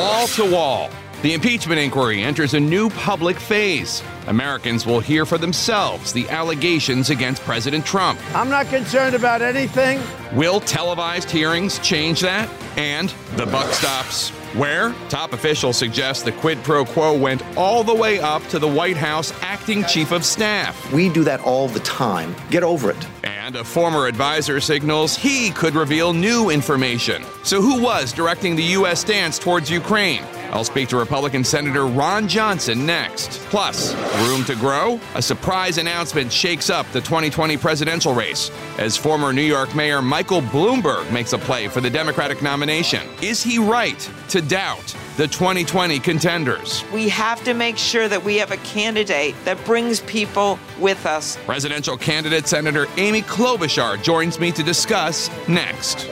wall to wall. The impeachment inquiry enters a new public phase. Americans will hear for themselves the allegations against President Trump. I'm not concerned about anything. Will televised hearings change that? And the buck stops where? Top officials suggest the quid pro quo went all the way up to the White House acting chief of staff. We do that all the time. Get over it. And a former advisor signals he could reveal new information. So, who was directing the U.S. stance towards Ukraine? I'll speak to Republican Senator Ron Johnson next. Plus, room to grow? A surprise announcement shakes up the 2020 presidential race as former New York Mayor Michael Bloomberg makes a play for the Democratic nomination. Is he right to doubt the 2020 contenders? We have to make sure that we have a candidate that brings people with us. Presidential candidate Senator Amy Klobuchar joins me to discuss next.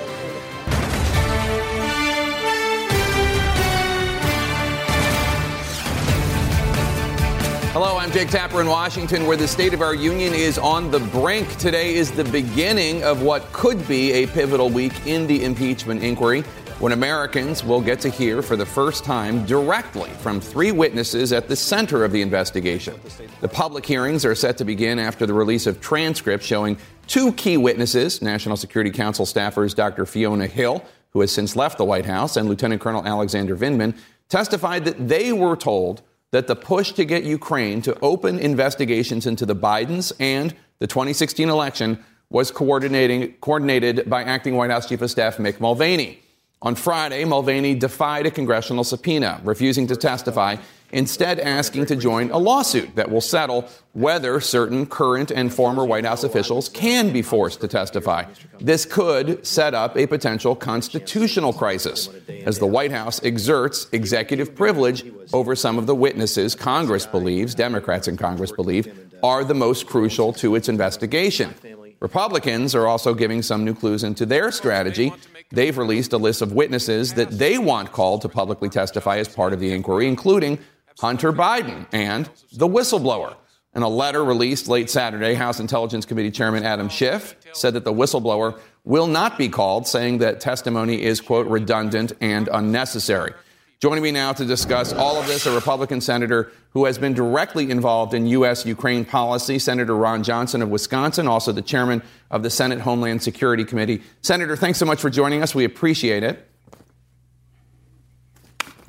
Hello, I'm Jake Tapper in Washington, where the state of our union is on the brink. Today is the beginning of what could be a pivotal week in the impeachment inquiry, when Americans will get to hear for the first time directly from three witnesses at the center of the investigation. The public hearings are set to begin after the release of transcripts showing two key witnesses National Security Council staffers Dr. Fiona Hill, who has since left the White House, and Lieutenant Colonel Alexander Vindman, testified that they were told that the push to get Ukraine to open investigations into the Bidens and the 2016 election was coordinating, coordinated by acting White House Chief of Staff Mick Mulvaney. On Friday, Mulvaney defied a congressional subpoena, refusing to testify, instead asking to join a lawsuit that will settle whether certain current and former White House officials can be forced to testify. This could set up a potential constitutional crisis as the White House exerts executive privilege over some of the witnesses Congress believes, Democrats in Congress believe, are the most crucial to its investigation. Republicans are also giving some new clues into their strategy. They've released a list of witnesses that they want called to publicly testify as part of the inquiry, including Hunter Biden and the whistleblower. In a letter released late Saturday, House Intelligence Committee Chairman Adam Schiff said that the whistleblower will not be called, saying that testimony is, quote, redundant and unnecessary. Joining me now to discuss all of this, a Republican senator who has been directly involved in U.S. Ukraine policy, Senator Ron Johnson of Wisconsin, also the chairman of the Senate Homeland Security Committee. Senator, thanks so much for joining us. We appreciate it.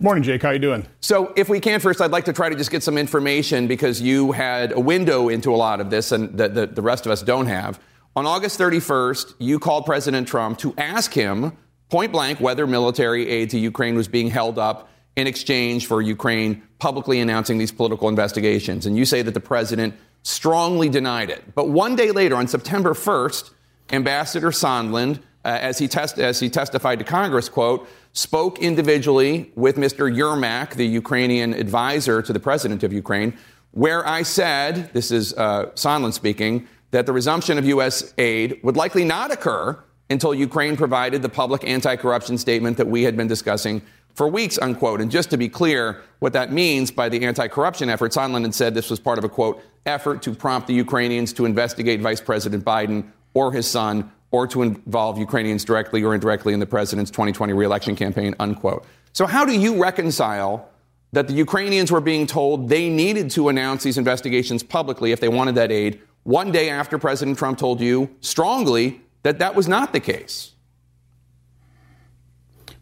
Morning, Jake. How are you doing? So, if we can first, I'd like to try to just get some information because you had a window into a lot of this and that the, the rest of us don't have. On August 31st, you called President Trump to ask him point blank whether military aid to Ukraine was being held up in exchange for Ukraine publicly announcing these political investigations. And you say that the president strongly denied it. But one day later, on September 1st, Ambassador Sondland, uh, as, he test, as he testified to Congress, quote, spoke individually with Mr. Yermak, the Ukrainian advisor to the president of Ukraine, where I said, this is uh, Sondland speaking, that the resumption of U.S. aid would likely not occur until Ukraine provided the public anti corruption statement that we had been discussing for weeks, unquote. And just to be clear, what that means by the anti corruption effort, Sondland had said this was part of a, quote, effort to prompt the Ukrainians to investigate Vice President Biden or his son or to involve Ukrainians directly or indirectly in the president's 2020 reelection campaign, unquote. So, how do you reconcile that the Ukrainians were being told they needed to announce these investigations publicly if they wanted that aid one day after President Trump told you strongly that that was not the case?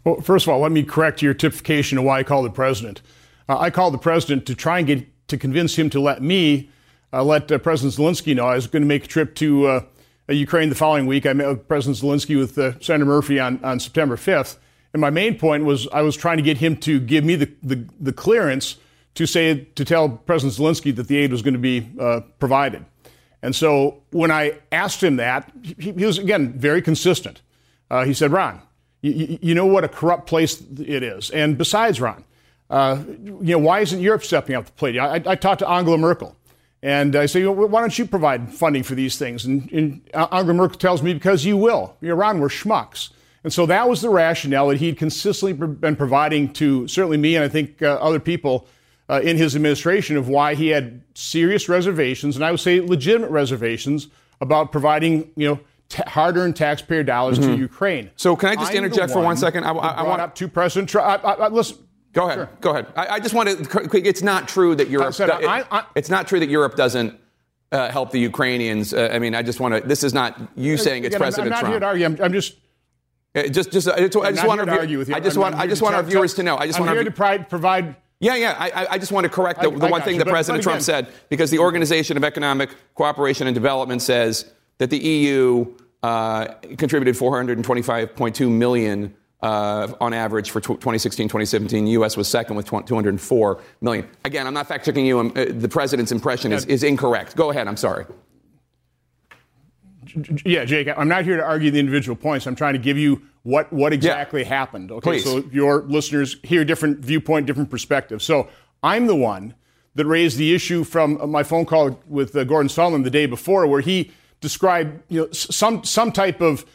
Well, first of all, let me correct your typification of why I called the president. Uh, I called the president to try and get to convince him to let me uh, let uh, President Zelensky know I was going to make a trip to uh, Ukraine the following week. I met with President Zelensky with uh, Senator Murphy on, on September 5th. And my main point was I was trying to get him to give me the, the, the clearance to say to tell President Zelensky that the aid was going to be uh, provided. And so when I asked him that, he, he was again very consistent. he said, "Ron, you, you, know what a corrupt place it is. And besides, Ron, uh, you know, why isn't Europe stepping up the plate? I, I talked to Angela Merkel, and I say, why don't you provide funding for these things? And, and, Angela Merkel tells me, because you will. You know, Ron, we're schmucks. And so that was the rationale that he'd consistently been providing to certainly me and I think uh, other people uh, in his administration of why he had serious reservations, and I would say legitimate reservations about providing, you know, t- hard-earned taxpayer dollars mm-hmm. to Ukraine. So can I just I'm interject for one second? I, I, I want up to President Trump. I, listen, Go ahead. Sure. Go ahead. I, I, just want to. It's not true that Europe. Said, I, I, it's not true that Europe doesn't uh, help the Ukrainians. Uh, I mean, I just want to. This is not you saying it's again, President I'm, I'm not Trump. here to argue. I'm, I'm just. Uh, just, just, I just, I just want to argue with you. I just I'm, want, I just want our viewers to know. I just I'm want here our, to provide. Yeah, yeah. I, I just want to correct the, the one thing you, that but- President but Trump said, because the Organization of Economic Cooperation and Development says that the EU uh, contributed 425.2 million uh, on average for 2016, 2017. The U.S. was second with 204 million. Again, I'm not fact checking you. Uh, the president's impression is, is incorrect. Go ahead. I'm sorry. Yeah, Jake, I'm not here to argue the individual points. I'm trying to give you what, what exactly happened. Okay, Please. so your listeners hear different viewpoint, different perspective. So I'm the one that raised the issue from my phone call with uh, Gordon Sondland the day before, where he described you know some some type of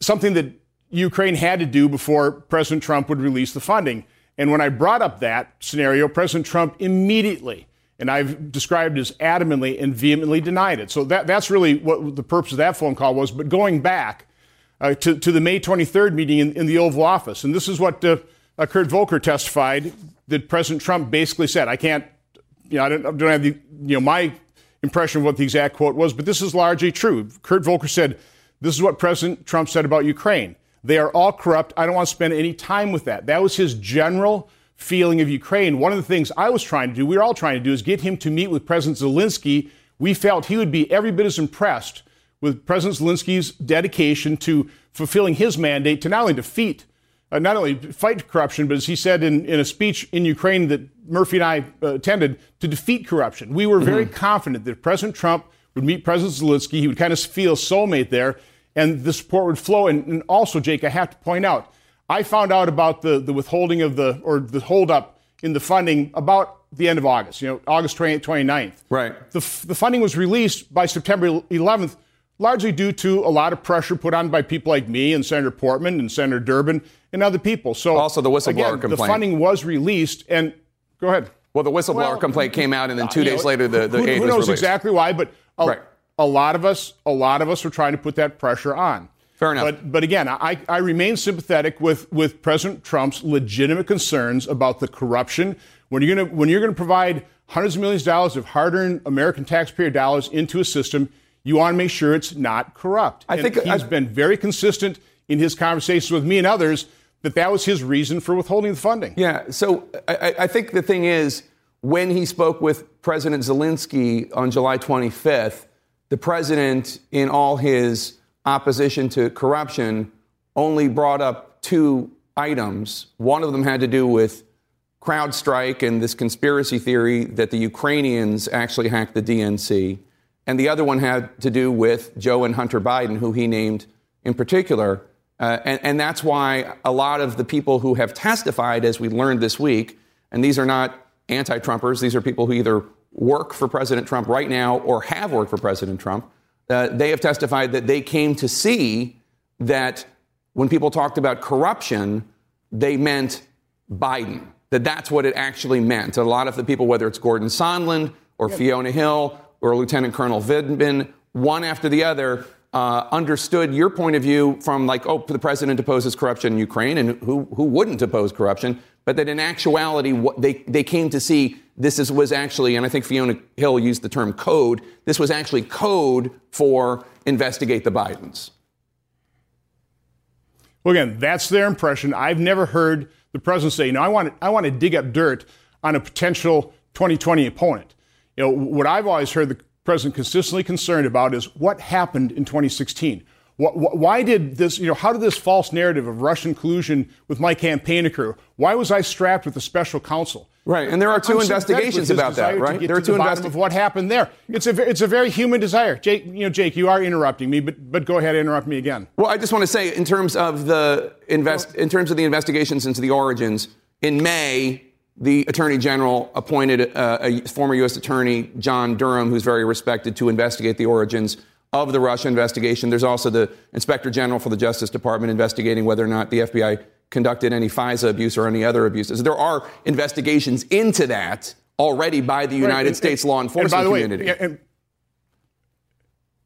something that Ukraine had to do before President Trump would release the funding. And when I brought up that scenario, President Trump immediately and I've described as adamantly and vehemently denied it. So that, that's really what the purpose of that phone call was. But going back uh, to, to the May 23rd meeting in, in the Oval Office, and this is what uh, Kurt Volker testified that President Trump basically said. I can't, you know, I don't, I don't have the, you know, my impression of what the exact quote was, but this is largely true. Kurt Volker said, this is what President Trump said about Ukraine. They are all corrupt. I don't want to spend any time with that. That was his general feeling of Ukraine. One of the things I was trying to do, we were all trying to do, is get him to meet with President Zelensky. We felt he would be every bit as impressed with President Zelensky's dedication to fulfilling his mandate to not only defeat, uh, not only fight corruption, but as he said in, in a speech in Ukraine that Murphy and I uh, attended, to defeat corruption. We were very confident that President Trump would meet President Zelensky, he would kind of feel soulmate there, and the support would flow. And, and also, Jake, I have to point out, I found out about the, the withholding of the, or the holdup in the funding about the end of August, you know, August 28th, 29th. Right. The, f- the funding was released by September 11th, largely due to a lot of pressure put on by people like me and Senator Portman and Senator Durbin and other people. So Also the whistleblower again, complaint. The funding was released, and go ahead. Well, the whistleblower Well, complaint came out, and then two You days know, later, the, the who, aid who was knows released. exactly why, but a, Right. A lot of us, a lot of us are trying to put that pressure on. Fair enough. But, but again, I, I remain sympathetic with, with President Trump's legitimate concerns about the corruption. When you're going to when you're going to provide hundreds of millions of dollars of hard-earned American taxpayer dollars into a system, you want to make sure it's not corrupt. I And think- uh, he's I- been very consistent in his conversations with me and others that that was his reason for withholding the funding. Yeah. So I, I- I think the thing is, when he spoke with President Zelensky on July 25th, the president, in all his opposition to corruption, only brought up two items. One of them had to do with CrowdStrike and this conspiracy theory that the Ukrainians actually hacked the DNC. And the other one had to do with Joe and Hunter Biden, who he named in particular. Uh, and, and that's why a lot of the people who have testified, as we learned this week, and these are not anti Trumpers, these are people who either work for President Trump right now or have worked for President Trump, uh, they have testified that they came to see that when people talked about corruption, they meant Biden. That that's what it actually meant. A lot of the people, whether it's Gordon Sondland or Fiona Hill or Lieutenant Colonel Vindman, one after the other, uh, understood your point of view from like, oh, the president opposes corruption in Ukraine, and who who wouldn't oppose corruption? But that in actuality, what they they came to see this is, was actually, and I think Fiona Hill used the term code. This was actually code for investigate the Bidens. Well, again, that's their impression. I've never heard the president say, "You know, I want to, I want to dig up dirt on a potential 2020 opponent." You know, what I've always heard the president consistently concerned about is what happened in 2016. Wh- wh- Why did this, you know, how did this false narrative of Russian collusion with my campaign occur? Why was I strapped with a special counsel? Right, and there are two I'm investigations about that, right? There are two the bottom investi- of what happened there. It's a, it's a very human desire. Jake, you know, Jake, you are interrupting me, but, but go ahead and interrupt me again. Well, I just want to say, in terms of the invest, in terms of the investigations into the origins, in May, the Attorney General appointed uh, a former U.S. Attorney John Durham, who's very respected, to investigate the origins of the Russia investigation. There's also the Inspector General for the Justice Department investigating whether or not the FBI conducted any FISA abuse or any other abuses. There are investigations into that already by the United and- States and- law and enforcement by the community. yeah, and,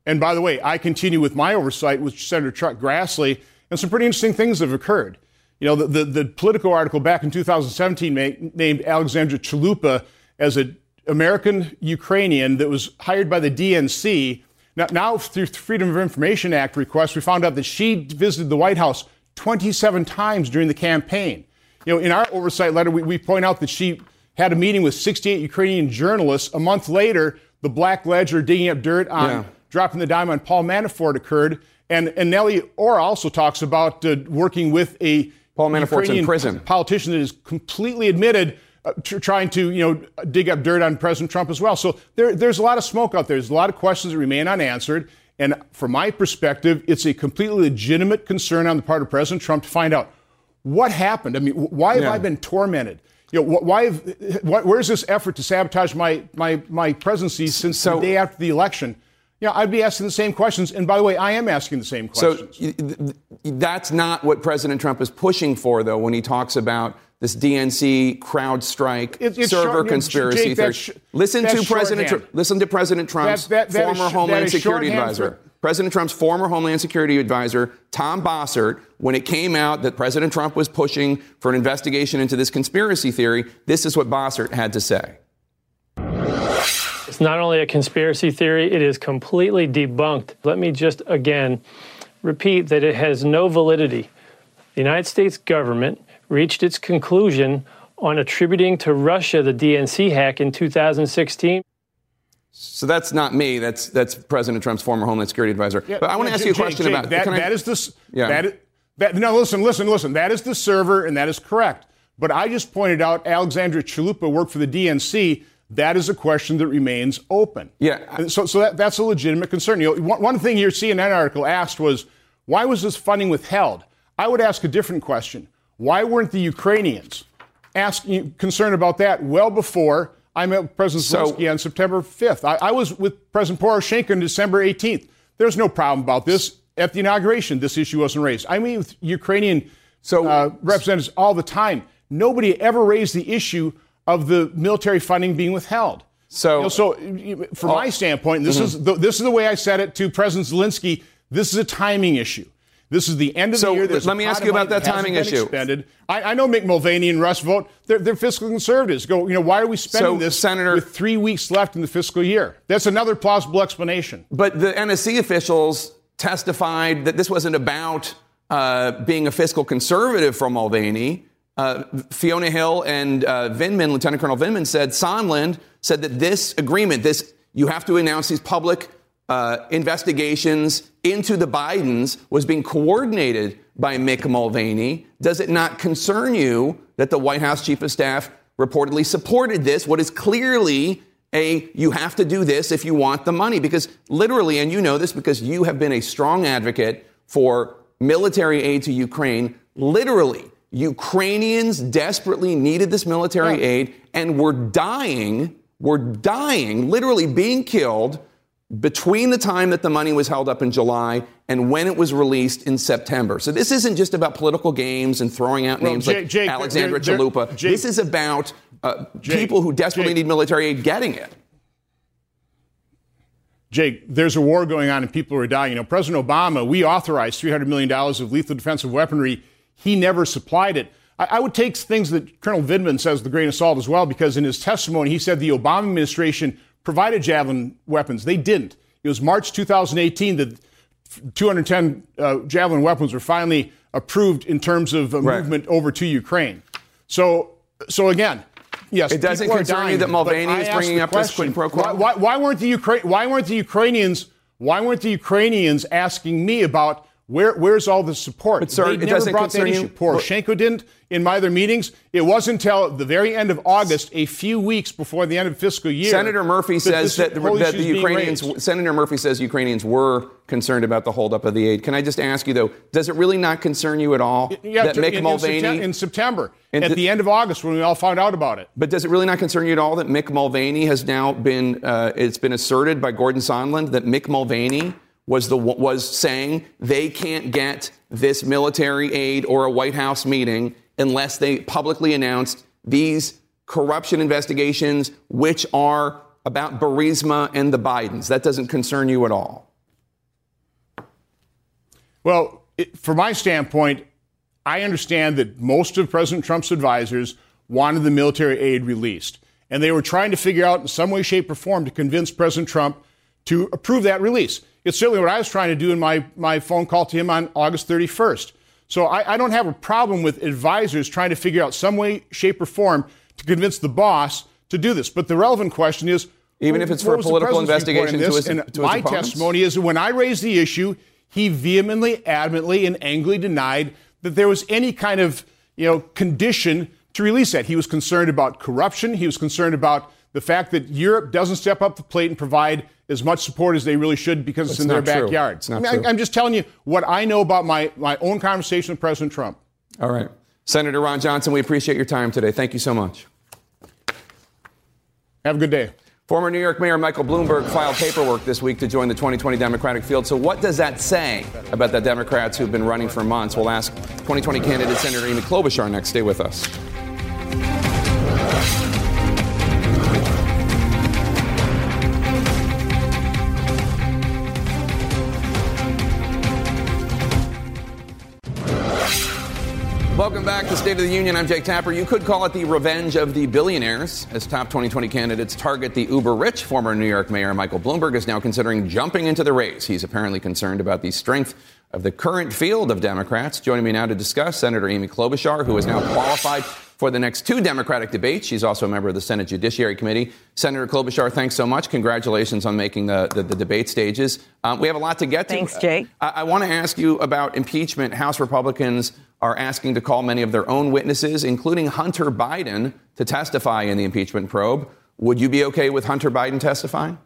and by the way, I continue with my oversight with Senator Chuck Grassley, and some pretty interesting things have occurred. You know, the, the, the Politico article back in 2017 named Alexandra Chalupa as an American Ukrainian that was hired by the DNC. Now, now, through Freedom of Information Act requests, we found out that she visited the White House 27 times during the campaign. You know, in our oversight letter, we, we point out that she had a meeting with 68 Ukrainian journalists. A month later, the Black Ledger digging up dirt on yeah. dropping the dime on Paul Manafort occurred. And, and Nellie Ohr also talks about uh, working with a Paul Manafort's Ukrainian in prison. politician that is completely admitted uh, tr- trying to you know dig up dirt on President Trump as well. So there, there's a lot of smoke out there. There's a lot of questions that remain unanswered. And from my perspective, it's a completely legitimate concern on the part of President Trump to find out what happened. I mean, why have yeah. I been tormented? You know, why? Have, where's this effort to sabotage my my my presidency since so, the day after the election? Yeah, I'd be asking the same questions. And by the way, I am asking the same questions. So that's not what President Trump is pushing for, though, when he talks about this DNC CrowdStrike it, server short, conspiracy Jake, theory. Sh- listen to President. Tr- listen to President Trump's that, that, that former is, Homeland Security advisor. For- President Trump's former Homeland Security advisor, Tom Bossert, when it came out that President Trump was pushing for an investigation into this conspiracy theory, this is what Bossert had to say. It's not only a conspiracy theory, it is completely debunked. Let me just again repeat that it has no validity. The United States government reached its conclusion on attributing to Russia the DNC hack in 2016. So that's not me. That's that's President Trump's former Homeland Security advisor. Yeah, but I want to ask you a question Jake, about that. that is the yeah. That is, that, no, listen, listen, listen. That is the server, and that is correct. But I just pointed out Alexandra Chalupa worked for the DNC. That is a question that remains open. Yeah. And so, so that, that's a legitimate concern. You know, one, one thing your CNN article asked was, why was this funding withheld? I would ask a different question. Why weren't the Ukrainians asking concerned about that well before I met with President so, Zelensky on September 5th? I, I was with President Poroshenko on December 18th. There's no problem about this. At the inauguration, this issue wasn't raised. I meet with Ukrainian so, uh, representatives all the time. Nobody ever raised the issue of the military funding being withheld. So, you know, so from my standpoint, this mm-hmm. is the, this is the way I said it to President Zelensky. This is a timing issue. This is the end of so the year. There's let me ask you about that timing issue. Expended. I, I, know Mick Mulvaney and Russ Vought. They're, they're, fiscal conservatives. Go, you know, why are we spending so, this Senator, with three weeks left in the fiscal year? That's another plausible explanation. But the NSC officials testified that this wasn't about uh, being a fiscal conservative from Mulvaney. Uh, Fiona Hill and uh, Vindman, Lieutenant Colonel Vindman, said Sondland said that this agreement, this you have to announce these public uh, investigations into the Bidens was being coordinated by Mick Mulvaney. Does it not concern you that the White House chief of staff reportedly supported this? What is clearly a you have to do this if you want the money because literally, and you know this because you have been a strong advocate for military aid to Ukraine. Literally, Ukrainians desperately needed this military yeah. aid and were dying, were dying, literally being killed between the time that the money was held up in July and when it was released in September. So this isn't just about political games and throwing out well, names Jake, like Jake, Alexandra they're, they're, Chalupa. Jake, this is about uh, people who desperately need military aid getting it. Jake, there's a war going on and people are dying. You know, President Obama, we authorized $300 million of lethal defensive weaponry he never supplied it. I, I would take things that Colonel Vindman says with a grain of salt as well, because in his testimony, he said the Obama administration provided Javelin weapons. They didn't. It was March 2018 that 210 uh, Javelin weapons were finally approved in terms of uh, right. movement over to Ukraine. So, so again, yes, it doesn't concern dying, you that Mulvaney is bringing up question, this quid pro quo. Why, why, why, weren't the Ukra- Why weren't the Ukrainians? Why weren't the Ukrainians asking me about where, where's all the support? But, sir, they it never doesn't brought concern that issue. Poroshenko didn't in my other meetings. It wasn't until the very end of August, a few weeks before the end of fiscal year. Senator Murphy says that, that the Ukrainians. Senator Murphy says Ukrainians were concerned about the holdup of the aid. Can I just ask you though? Does it really not concern you at all yeah, that Mick in, Mulvaney in September, in at the end of August when we all found out about it? But does it really not concern you at all that Mick Mulvaney has now been? Uh, it's been asserted by Gordon Sondland that Mick Mulvaney was the was saying they can't get this military aid or a White House meeting unless they publicly announced these corruption investigations, which are about Burisma and the Bidens. That doesn't concern you at all. Well, it, from my standpoint, I understand that most of President Trump's advisors wanted the military aid released. And they were trying to figure out in some way, shape, or form to convince President Trump to approve that release. It's certainly what I was trying to do in my, my phone call to him on August 31st. So I, I don't have a problem with advisors trying to figure out some way, shape, or form to convince the boss to do this. But the relevant question is even if it's for a political investigation to his, and to his my opponents? testimony is that when I raised the issue, he vehemently, adamantly, and angrily denied that there was any kind of you know condition to release that. He was concerned about corruption. He was concerned about the fact that Europe doesn't step up the plate and provide as much support as they really should because it's, It's in their true. backyard. I mean. I, am just telling you what I know about my, my own conversation with President Trump. All right. Senator Ron Johnson, we appreciate your time today. Thank you so much. Have a good day. Former New York Mayor Michael Bloomberg filed paperwork this week to join the 2020 Democratic field. So, what does that say about the Democrats who've been running for months? We'll ask 2020 candidate Senator Amy Klobuchar next. Stay with us. Welcome back to State of the Union. I'm Jake Tapper. You could call it the revenge of the billionaires as top 2020 candidates target the uber rich former New York Mayor Michael Bloomberg is now considering jumping into the race. He's apparently concerned about the strength of the current field of Democrats. Joining me now to discuss, Senator Amy Klobuchar, who is now qualified for the next two Democratic debates. She's also a member of the Senate Judiciary Committee. Senator Klobuchar, thanks so much. Congratulations on making the, the, the debate stages. Um, we have a lot to get to. Thanks, Jake. I, I want to ask you about impeachment. House Republicans are asking to call many of their own witnesses, including Hunter Biden, to testify in the impeachment probe. Would you be okay with Hunter Biden testifying?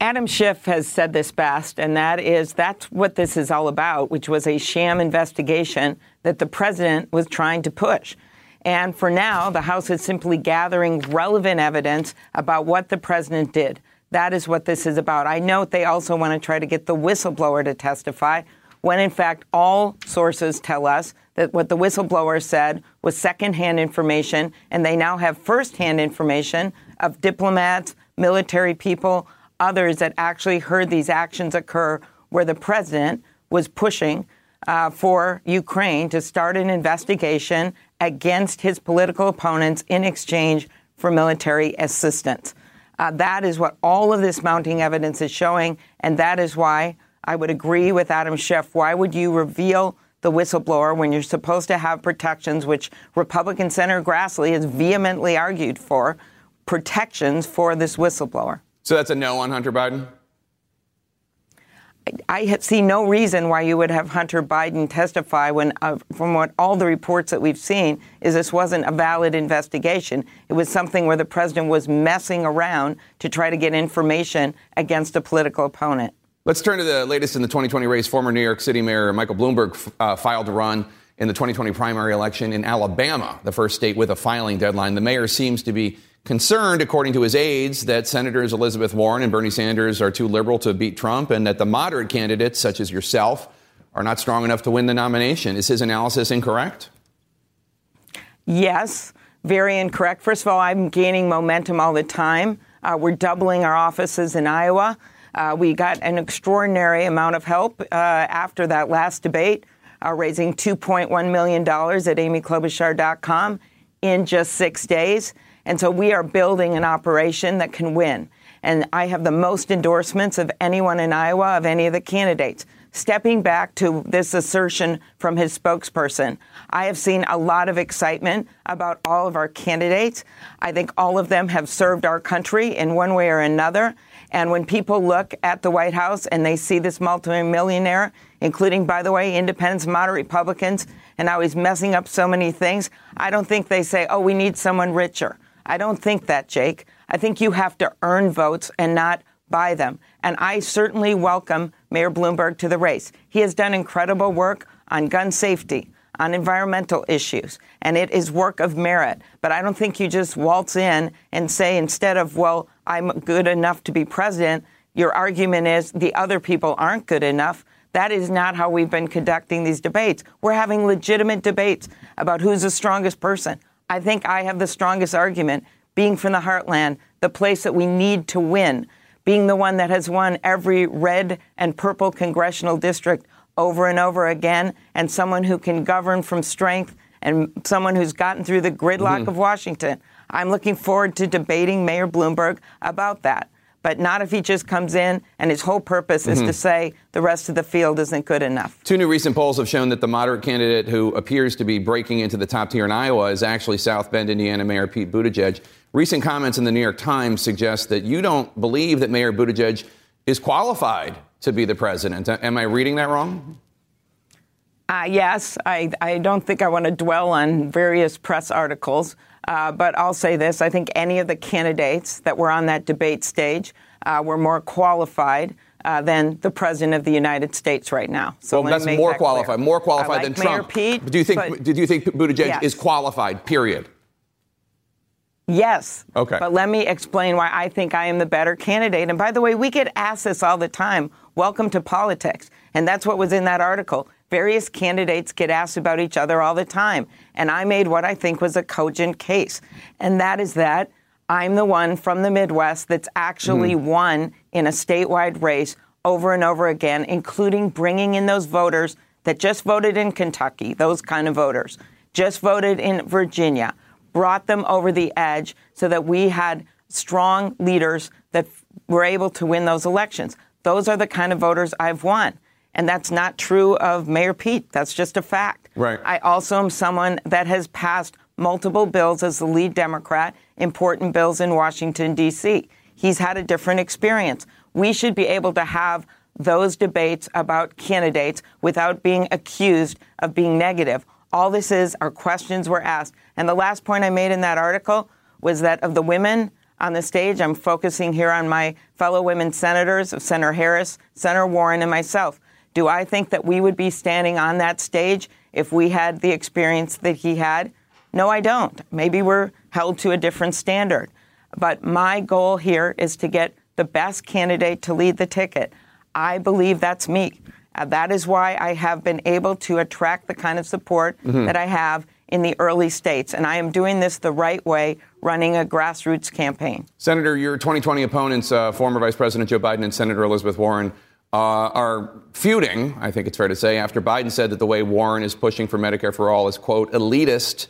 Adam Schiff has said this best, and that is that's what this is all about, which was a sham investigation that the president was trying to push. And for now, the House is simply gathering relevant evidence about what the president did. That is what this is about. I note they also want to try to get the whistleblower to testify, when in fact all sources tell us that what the whistleblower said was secondhand information, and they now have firsthand information of diplomats, military people, others that actually heard these actions occur where the president was pushing uh, for Ukraine to start an investigation against his political opponents in exchange for military assistance. Uh, that is what all of this mounting evidence is showing, and that is why I would agree with Adam Schiff. Why would you reveal the whistleblower when you're supposed to have protections, which Republican Senator Grassley has vehemently argued for, protections for this whistleblower? So that's a no on Hunter Biden? I see no reason why you would have Hunter Biden testify when, uh, from what all the reports that we've seen, is this wasn't a valid investigation. It was something where the president was messing around to try to get information against a political opponent. Let's turn to the latest in the 2020 race. Former New York City Mayor Michael Bloomberg uh, filed to run in the 2020 primary election in Alabama, the first state with a filing deadline. The mayor seems to be concerned, according to his aides, that Senators Elizabeth Warren and Bernie Sanders are too liberal to beat Trump and that the moderate candidates, such as yourself, are not strong enough to win the nomination. Is his analysis incorrect? Yes, very incorrect. First of all, I'm gaining momentum all the time. Uh, we're doubling our offices in Iowa. Uh, we got an extraordinary amount of help uh, after that last debate, uh, raising $2.1 million at amyklobuchar.com in just six days. And so we are building an operation that can win. And I have the most endorsements of anyone in Iowa, of any of the candidates. Stepping back to this assertion from his spokesperson, I have seen a lot of excitement about all of our candidates. I think all of them have served our country in one way or another. And when people look at the White House and they see this multimillionaire, including, by the way, independents, moderate Republicans, and how he's messing up so many things, I don't think they say, oh, we need someone richer. I don't think that, Jake. I think you have to earn votes and not buy them. And I certainly welcome Mayor Bloomberg to the race. He has done incredible work on gun safety, on environmental issues, and it is work of merit. But I don't think you just waltz in and say, instead of, well, I'm good enough to be president, your argument is the other people aren't good enough. That is not how we've been conducting these debates. We're having legitimate debates about who's the strongest person. I think I have the strongest argument being from the heartland, the place that we need to win, being the one that has won every red and purple congressional district over and over again, and someone who can govern from strength and someone who's gotten through the gridlock mm-hmm. of Washington. I'm looking forward to debating Mayor Bloomberg about that but not if he just comes in and his whole purpose mm-hmm. is to mm-hmm. say the rest of the field isn't good enough. Two new recent polls have shown that the moderate candidate who appears to be breaking into the top tier in Iowa is actually South Bend, Indiana Mayor Pete Buttigieg. Recent comments in the New York Times suggest that you don't believe that Mayor Buttigieg is qualified to be the president. Am I reading that wrong? Uh, yes, I, I don't think I want to dwell on various press articles. Uh, but I'll say this I think any of the candidates that were on that debate stage uh, were more qualified. Uh, than the president of the United States right now. So well, that's more that qualified, more qualified like than Mayor Trump. Pete, do you think? But, do you think Buttigieg yes. is qualified? Period. Yes. Okay. But let me explain why I think I am the better candidate. And by the way, we get asked this all the time. Welcome to politics. And that's what was in that article. Various candidates get asked about each other all the time. And I made what I think was a cogent case. And that is that I'm the one from the Midwest that's actually mm. won in a statewide race over and over again, including bringing in those voters that just voted in Kentucky, those kind of voters, just voted in Virginia, brought them over the edge so that we had strong leaders that were able to win those elections. Those are the kind of voters I've won. And that's not true of Mayor Pete. That's just a fact. Right. I also am someone that has passed multiple bills as the lead Democrat, important bills in Washington, D.C. He's had a different experience. We should be able to have those debates about candidates without being accused of being negative. All this is are questions were asked. And the last point I made in that article was that of the women on the stage, I'm focusing here on my fellow women senators, of Senator Harris, Senator Warren, and myself. Do I think that we would be standing on that stage if we had the experience that he had? No, I don't. Maybe we're held to a different standard. But my goal here is to get the best candidate to lead the ticket. I believe that's me. Uh, that is why I have been able to attract the kind of support mm-hmm. that I have in the early states. And I am doing this the right way, running a grassroots campaign. Senator, your 2020 opponents, uh, former Vice President Joe Biden and Senator Elizabeth Warren, uh, are feuding, I think it's fair to say, after Biden said that the way Warren is pushing for Medicare for all is, quote, elitist.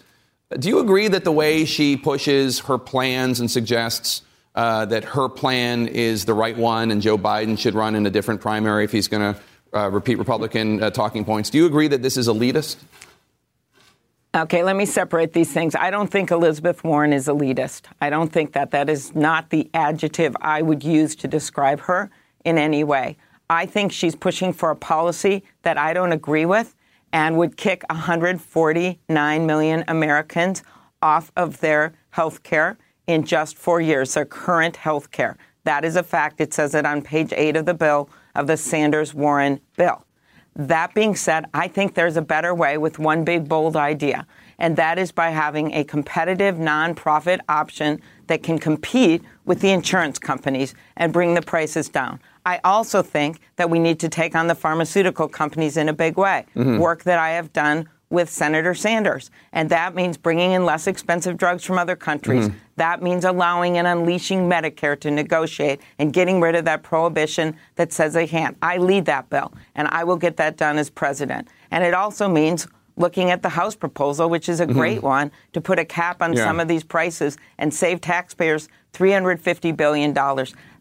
Do you agree that the way she pushes her plans and suggests uh, that her plan is the right one and Joe Biden should run in a different primary if he's going to uh, repeat Republican uh, talking points, do you agree that this is elitist? Okay, let me separate these things. I don't think Elizabeth Warren is elitist. I don't think that that is not the adjective I would use to describe her in any way. I think she's pushing for a policy that I don't agree with and would kick 149 million Americans off of their health care in just four years, their current health care. That is a fact. It says it on page eight of the bill of the Sanders Warren bill. That being said, I think there's a better way with one big, bold idea, and that is by having a competitive nonprofit option that can compete with the insurance companies and bring the prices down. I also think that we need to take on the pharmaceutical companies in a big way. Mm-hmm. Work that I have done with Senator Sanders. And that means bringing in less expensive drugs from other countries. Mm-hmm. That means allowing and unleashing Medicare to negotiate and getting rid of that prohibition that says they can't. I lead that bill, and I will get that done as president. And it also means looking at the House proposal, which is a mm-hmm. great one, to put a cap on yeah. some of these prices and save taxpayers $350 billion.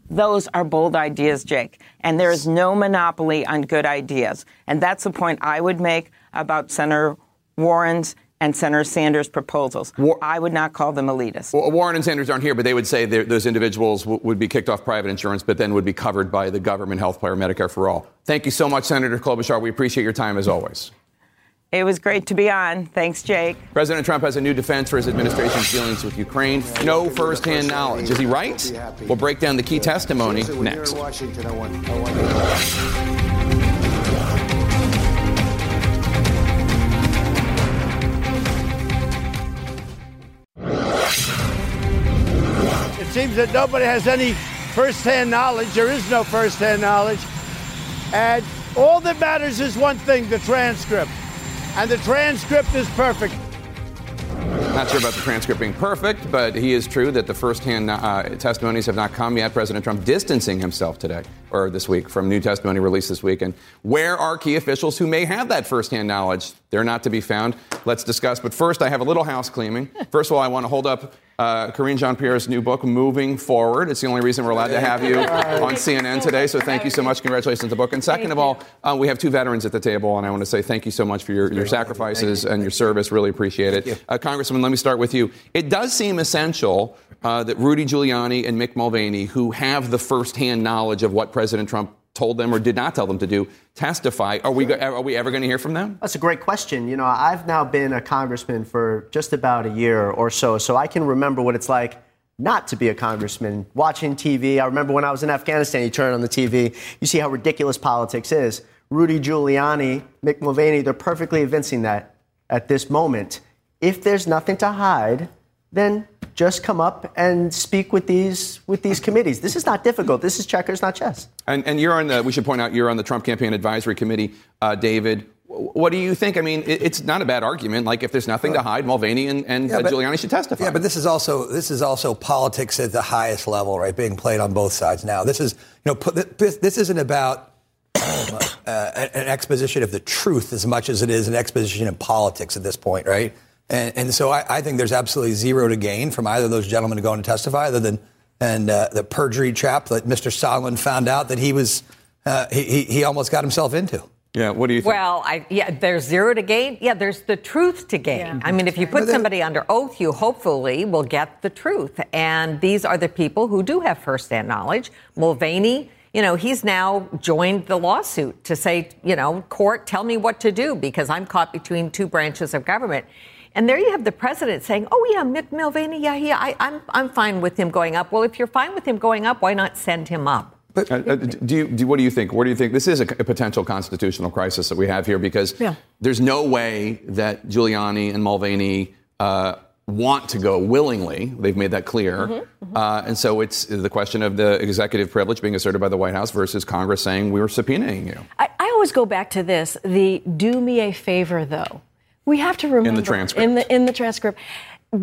Those are bold ideas, Jake. And there is no monopoly on good ideas. And that's the point I would make about Senator Warren's and Senator Sanders' proposals. War- I would not call them elitist. Well, Warren and Sanders aren't here, but they would say those individuals w- would be kicked off private insurance, but then would be covered by the government health care, Medicare for all. Thank you so much, Senator Klobuchar. We appreciate your time as always. It was great to be on. Thanks, Jake. President Trump has a new defense for his administration's dealings with Ukraine. No firsthand knowledge. Is he right? We'll break down the key testimony next. It seems that nobody has any firsthand knowledge. There is no firsthand knowledge. And all that matters is one thing the transcript and the transcript is perfect. Not sure about the transcript being perfect, but he is true that the first-hand uh, testimonies have not come yet. President Trump distancing himself today or this week from new testimony released this week. And where are key officials who may have that first-hand knowledge? They're not to be found. Let's discuss. But first, I have a little house cleaning. First of all, I want to hold up uh, Karine Jean Pierre's new book, Moving Forward. It's the only reason we're allowed to have you on CNN today. So thank you so much. Congratulations on the book. And second of all, uh, we have two veterans at the table, and I want to say thank you so much for your, your sacrifices and your service. Really appreciate it. Uh, Congressman, let me start with you. It does seem essential uh, that Rudy Giuliani and Mick Mulvaney, who have the firsthand knowledge of what President Trump told them or did not tell them to do testify. Are we are we ever going to hear from them? That's a great question. You know, I've now been a congressman for just about a year or so, so I can remember what it's like not to be a congressman. Watching TV, I remember when I was in Afghanistan, you turn on the TV, you see how ridiculous politics is. Rudy Giuliani, Mick Mulvaney, they're perfectly evincing that at this moment. If there's nothing to hide, then just come up and speak with these with these committees. This is not difficult. This is checkers, not chess. And, and you're on the. We should point out you're on the Trump Campaign Advisory Committee, uh, David. What do you think? I mean, it, it's not a bad argument. Like, if there's nothing to hide, Mulvaney and, and yeah, but, uh, Giuliani should testify. Yeah, but this is also this is also politics at the highest level, right? Being played on both sides now. This is you know this, this isn't about uh, an exposition of the truth as much as it is an exposition of politics at this point, right? And, and so I, I, think there's absolutely zero to gain from either of those gentlemen going to go and testify, other than and uh, the perjury trap that Mr. Sondland found out that he was uh, he, he almost got himself into. Yeah, what do you think? Well, I, yeah, there's zero to gain. Yeah, there's the truth to gain. Yeah. I mean, if you put somebody under oath, you hopefully will get the truth. And these are the people who do have firsthand knowledge. Mulvaney, you know, he's now joined the lawsuit to say, you know, court, tell me what to do because I'm caught between two branches of government. And there you have the president saying, "Oh yeah, Mick Mulvaney, yeah, yeah, I, I'm I'm fine with him going up." Well, if you're fine with him going up, why not send him up? But uh, uh, do you, do, what do you think? What do you think? This is a, a potential constitutional crisis that we have here because yeah. there's no way that Giuliani and Mulvaney uh, want to go willingly. They've made that clear. Mm-hmm, mm-hmm. Uh, and so it's the question of the executive privilege being asserted by the White House versus Congress saying we were subpoenaing you. I, I always go back to this the do me a favor, though. We have to remember in the transcript. In the in the transcript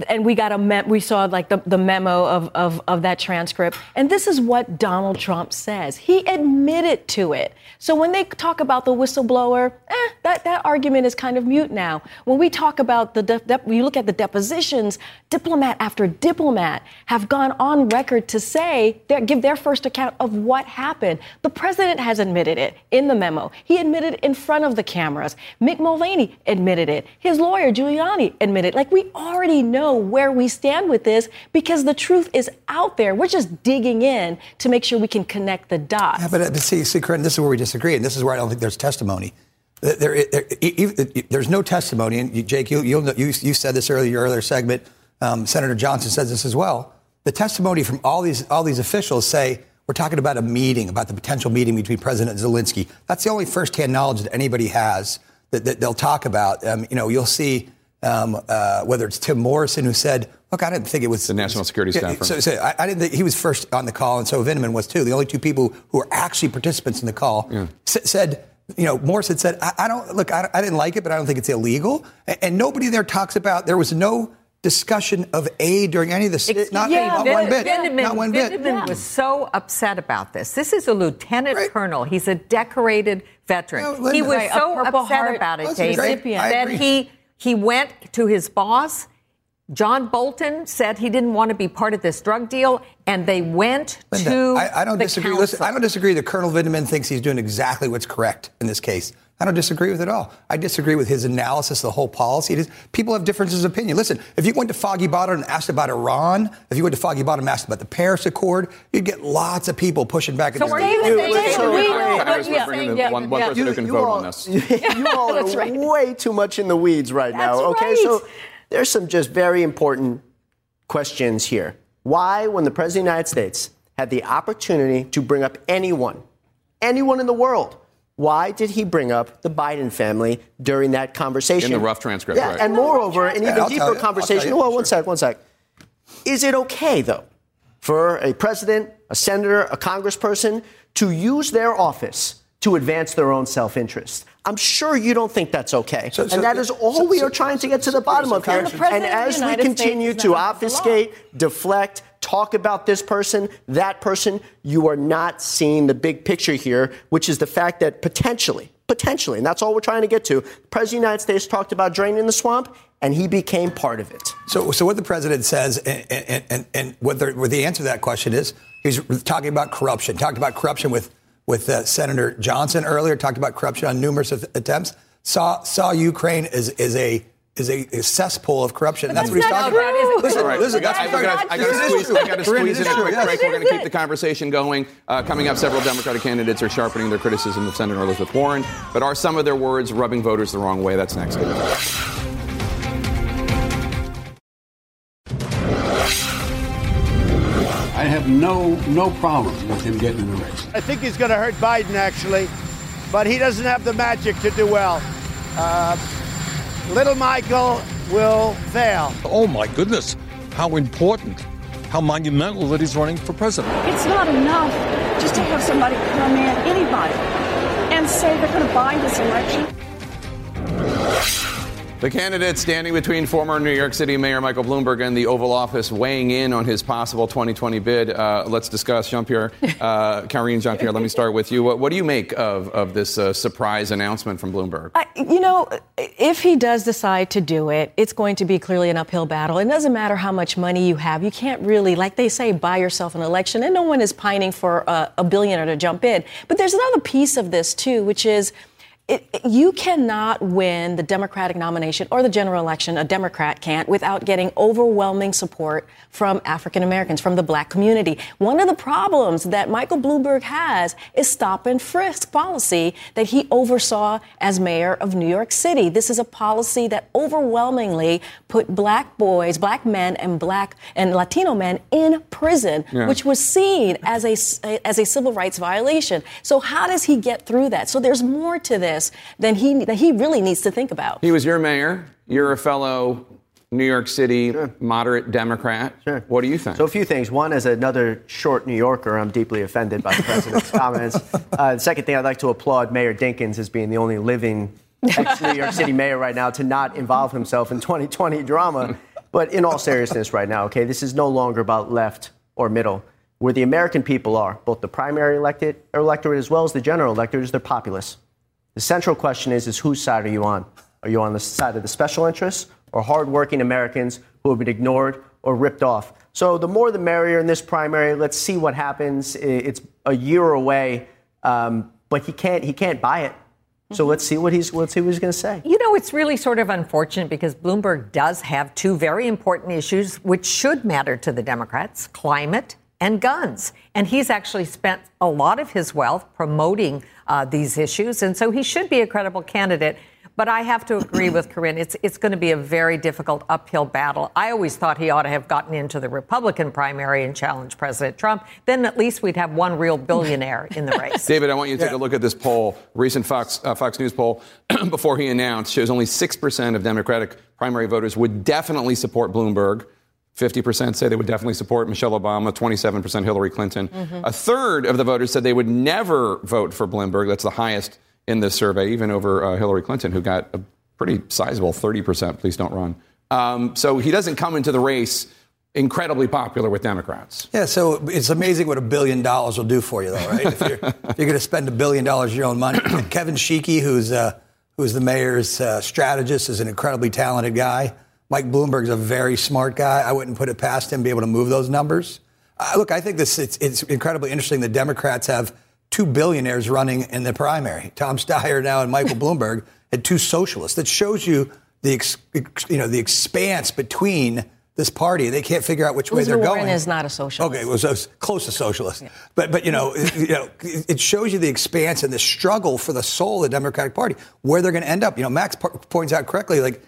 and we got a we saw like the, the memo of, of, of that transcript. And this is what donald trump says. He admitted to it. So when they talk about the whistleblower eh, that, that argument is kind of mute now. When we talk about the de- de- you look at the depositions diplomat after diplomat have gone on record to say give their first account of what happened. The president has admitted it in the memo. He admitted in front of the cameras. Mick mulvaney admitted it. His lawyer giuliani admitted like we already know where we stand with this because the truth is out there. We're just digging in to make sure we can connect the dots. Yeah, but, uh, see, see, Karine, this is where we disagree, and this is where I don't think there's testimony. There, there, there's no testimony, and Jake, you, you, you said this earlier, your earlier segment. Um, Senator Johnson says this as well. The testimony from all these all these officials say we're talking about a meeting, about the potential meeting between President Zelensky. That's the only firsthand knowledge that anybody has that, that they'll talk about. Um, you know, you'll see um, uh, whether it's Tim Morrison who said, "Look, I didn't think it was the national security staff." So, so I, I, didn't think he was first on the call, and so Vindman was too. The only two people who were actually participants in the call yeah. s- said. You know, Morrison said, I, I don't look. I, I, didn't like it, but I don't think it's illegal." And, and nobody there talks about. There was no discussion of aid during any of this. Not, yeah, not one bit. Vindman, not one bit. Vindman was so upset about this. This is a lieutenant right. colonel. He's a decorated veteran. No, he was right, so upset about it, David, that he he went to his boss. John Bolton said he didn't want to be part of this drug deal, and they went Linda, to. I, I don't disagree. Council. Listen, I don't disagree that Colonel Vindman thinks he's doing exactly what's correct in this case. I don't disagree with it at all. I disagree with his analysis of the whole policy. Is, people have differences of opinion. Listen, if you went to Foggy Bottom and asked about Iran, if you went to Foggy Bottom and asked about the Paris Accord, you'd get lots of people pushing back. So are you saying one, one person who can vote on this? You all are right. way too much in the weeds right That's now. Okay, right. so there's some just very important questions here. Why, when the President of the United States had the opportunity to bring up anyone, anyone in the world, why did he bring up the Biden family during that conversation? In the rough transcript, yeah, right. and moreover, an even deeper conversation. Well, one sec, one sec. Is it okay, though, for a president, a senator, a congressperson to use their office to advance their own self interest. I'm sure you don't think that's okay. So- so- and that is all so- we are trying to get to the bottom of here. the President And as we continue States to is not above the law. obfuscate, deflect, talk about this person, that person, you are not seeing the big picture here, which is the fact that potentially, potentially, and that's all we're trying to get to, the President of the United States talked about draining the swamp, and he became part of it. So, so what the president says, and, and, and, and what, the, what the answer to that question is, he's talking about corruption. Talked about corruption with with uh, Senator Johnson earlier. Talked about corruption on numerous attempts. Saw saw Ukraine as is a is a, a cesspool of corruption. And that's, what he's talking true. about. Listen, All right, listen, I, that's I, what I, I'm gotta, I talking gotta squeeze, I gotta squeeze in a is quick true, break. yes. We're going to keep the conversation going. Uh, coming up, several Democratic candidates are sharpening their criticism of Senator Elizabeth Warren, but are some of their words rubbing voters the wrong way? That's next. I have no no problem with him getting in the race. I think he's going to hurt Biden, actually, but he doesn't have the magic to do well. Uh, little Michael will fail. Oh my goodness, how important, how monumental that he's running for president. It's not enough just to have somebody come in, anybody, and say they're going to buy this election. The candidate standing between former New York City Mayor Michael Bloomberg and the Oval Office weighing in on his possible 2020 bid. Uh, let's discuss. Jean Pierre, uh, Karine Jean Pierre, let me start with you. What, what do you make of, of this uh, surprise announcement from Bloomberg? I, you know, if he does decide to do it, it's going to be clearly an uphill battle. It doesn't matter how much money you have. You can't really, like they say, buy yourself an election. And no one is pining for a, a billionaire to jump in. But there's another piece of this, too, which is. It, you cannot win the Democratic nomination or the general election, a Democrat can't, without getting overwhelming support from African Americans, from the black community. One of the problems that Michael Bloomberg has is stop and frisk policy that he oversaw as mayor of New York City. This is a policy that overwhelmingly put black boys, black men, and black and Latino men in prison, Yeah. which was seen as a as a civil rights violation. So how does he get through that? So there's more to this than he that he really needs to think about. He was your mayor. You're a fellow New York City moderate Democrat. Sure. What do you think? So a few things. One, as another short New Yorker, I'm deeply offended by the president's comments. Uh, the second thing, I'd like to applaud Mayor Dinkins as being the only living ex-New York City mayor right now to not involve himself in 2020 drama. But in all seriousness, right now, okay, this is no longer about left or middle. Where the American people are, both the primary elected electorate as well as the general electorate, is their populace. The central question is, is whose side are you on? Are you on the side of the special interests or hardworking Americans who have been ignored or ripped off? So the more the merrier in this primary. Let's see what happens. It's a year away, um, but he can't he can't buy it. So let's see what he's let's see what he's going to say. You know, it's really sort of unfortunate because Bloomberg does have two very important issues which should matter to the Democrats climate and guns. And he's actually spent a lot of his wealth promoting uh, these issues. And so he should be a credible candidate. But I have to agree with Karine. It's, it's going to be a very difficult uphill battle. I always thought he ought to have gotten into the Republican primary and challenged President Trump. Then at least we'd have one real billionaire in the race. David, I want you to take a look at this poll, recent Fox, uh, Fox News poll before he announced, shows only 6% of Democratic primary voters would definitely support Bloomberg. 50% say they would definitely support Michelle Obama, 27% Hillary Clinton. A third of the voters said they would never vote for Bloomberg. That's the highest in this survey, even over uh, Hillary Clinton, who got a pretty sizable 30%, please don't run. Um, so he doesn't come into the race incredibly popular with Democrats. Yeah, so it's amazing what a billion dollars will do for you, though, right? if you're, you're going to spend a billion dollars of your own money. Kevin Sheekey, who's uh, who's the mayor's uh, strategist, is an incredibly talented guy. Mike Bloomberg's a very smart guy. I wouldn't put it past him to be able to move those numbers. Uh, look, I think this it's, it's incredibly interesting. The Democrats have two billionaires running in the primary. Tom Steyer now and Michael Bloomberg and two socialists. That shows you the ex, you know the expanse between this party. They can't figure out which way they're Warren going. is not a socialist. Okay, it was, it was close to socialist, but but you know, it, you know, it shows you the expanse and the struggle for the soul of the Democratic Party, where they're going to end up. You know, Max po- points out correctly, like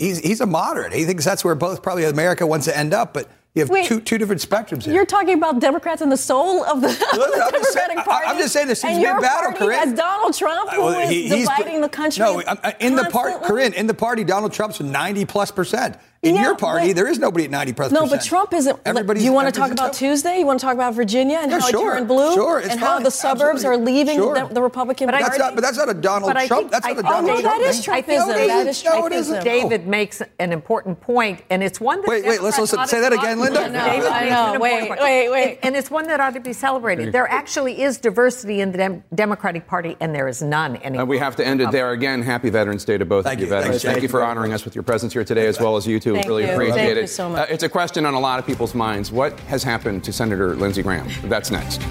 he's he's a moderate. He thinks that's where both probably America wants to end up, but you have Wait, two two different spectrums here. You're talking about Democrats and the soul of the, of the I'm just saying- Democratic I- Party. I'm just saying this seems to be a battle, party Karine. has Donald Trump, uh, who Well, is he- he's- dividing the country. No, I'm- uh, in the part. Karine, in the party, Donald Trump's 90 plus percent, In Yeah, your party, but- there is nobody at 90%. No, but Trump isn't. Everybody's- you want to talk everybody's about Tuesday? You want to talk about Virginia and Yeah, how sure, it turned blue? sure, it's and how the suburbs absolutely. are leaving Sure. the, the Republican But Party? that's not- but that's not a Donald But Trump- think- that's not I- a Donald oh, no, Trump that thing. is I Trumpism. think- that is I think Trumpism. David makes an important point, and it's one that Wait, wait, let's Democrats listen. Say that again, Linda. I know, David I makes know. an important Wait, point. wait, wait. And, and it's one that ought to be celebrated. There actually is diversity in the Democratic Party, and there is none anymore. And we have to end it there again. Happy Veterans Day to both Thank of you, you. veterans. Thank you for honoring us with your presence here today, as well as you two. Thank really you. appreciate Thank it. you so much. Uh, it's a question on a lot of people's minds. What has happened to Senator Lindsey Graham? That's next.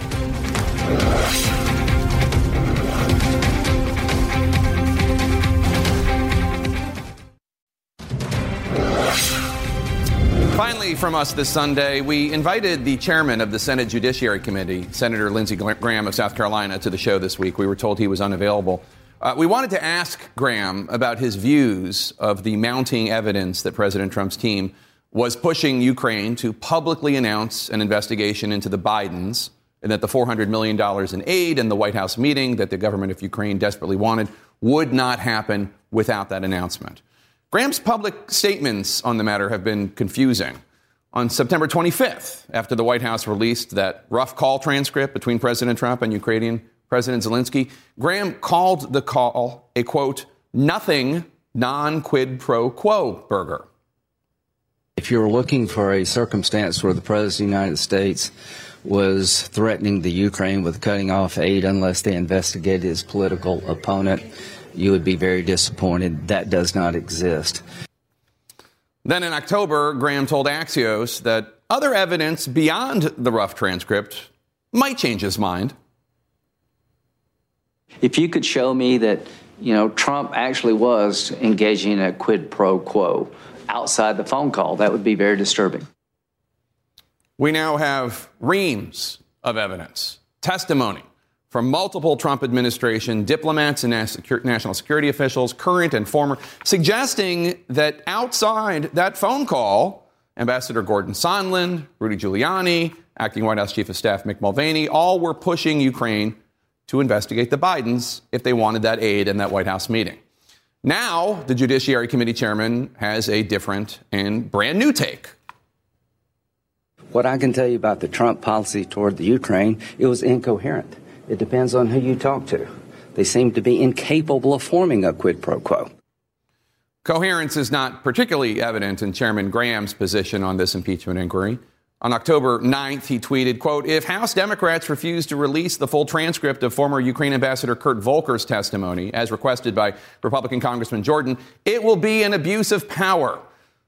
Finally, from us this Sunday, we invited the chairman of the Senate Judiciary Committee, Senator Lindsey Graham of South Carolina, to the show this week. We were told he was unavailable. Uh, we wanted to ask Graham about his views of the mounting evidence that President Trump's team was pushing Ukraine to publicly announce an investigation into the Bidens and that the $400 million in aid and the White House meeting that the government of Ukraine desperately wanted would not happen without that announcement. Graham's public statements on the matter have been confusing. On September 25th, after the White House released that rough call transcript between President Trump and Ukrainian President Zelensky, Graham called the call a quote, nothing non quid pro quo burger. If you're looking for a circumstance where the President of the United States was threatening the Ukraine with cutting off aid unless they investigated his political opponent, you would be very disappointed. That does not exist. Then in October, Graham told Axios that other evidence beyond the rough transcript might change his mind. If you could show me that, you know, Trump actually was engaging in a quid pro quo outside the phone call, that would be very disturbing. We now have reams of evidence, testimony from multiple Trump administration diplomats and national security officials, current and former, suggesting that outside that phone call, Ambassador Gordon Sondland, Rudy Giuliani, acting White House Chief of Staff Mick Mulvaney, all were pushing Ukraine to investigate the Bidens if they wanted that aid in that White House meeting. Now, the Judiciary Committee chairman has a different and brand new take. What I can tell you about the Trump policy toward the Ukraine, it was incoherent. It depends on who you talk to. They seem to be incapable of forming a quid pro quo. Coherence is not particularly evident in Chairman Graham's position on this impeachment inquiry. On October 9th, he tweeted, quote, if House Democrats refuse to release the full transcript of former Ukraine Ambassador Kurt Volker's testimony, as requested by Republican Congressman Jordan, it will be an abuse of power.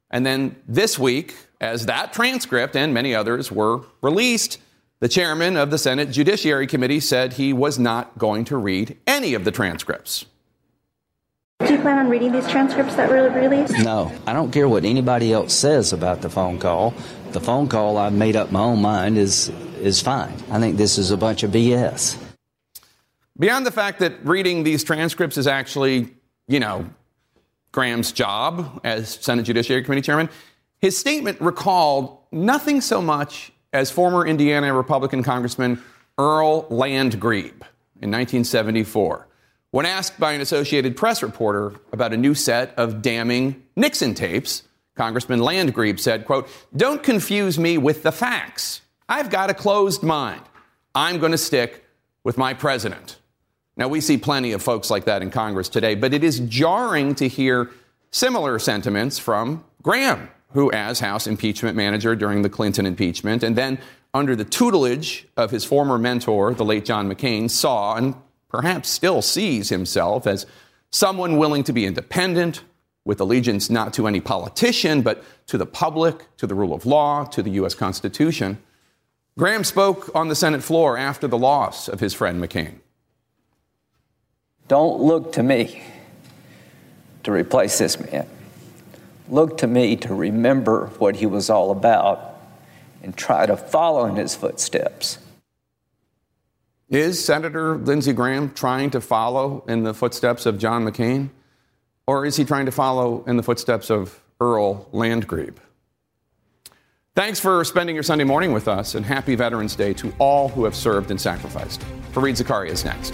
And then this week, as that transcript and many others were released, the chairman of the Senate Judiciary Committee said he was not going to read any of the transcripts. Do you plan on reading these transcripts that were released? No, I don't care what anybody else says about the phone call. The phone call I've made up my own mind is is fine. I think this is a bunch of BS. Beyond the fact that reading these transcripts is actually, you know, Graham's job as Senate Judiciary Committee chairman, his statement recalled nothing so much as former Indiana Republican Congressman Earl Landgrebe in 1974 when asked by an Associated Press reporter about a new set of damning Nixon tapes. Congressman Landgrebe said, quote, Don't confuse me with the facts. I've got a closed mind. I'm going to stick with my president. Now, we see plenty of folks like that in Congress today, but it is jarring to hear similar sentiments from Graham, who, as House impeachment manager during the Clinton impeachment, and then under the tutelage of his former mentor, the late John McCain, saw and perhaps still sees himself as someone willing to be independent, with allegiance not to any politician, but to the public, to the rule of law, to the U.S. Constitution. Graham spoke on the Senate floor after the loss of his friend McCain. Don't look to me to replace this man. Look to me to remember what he was all about and try to follow in his footsteps. Is Senator Lindsey Graham trying to follow in the footsteps of John McCain? Or is he trying to follow in the footsteps of Earl Landgrebe? Thanks for spending your Sunday morning with us, and happy Veterans Day to all who have served and sacrificed. Fareed Zakaria is next.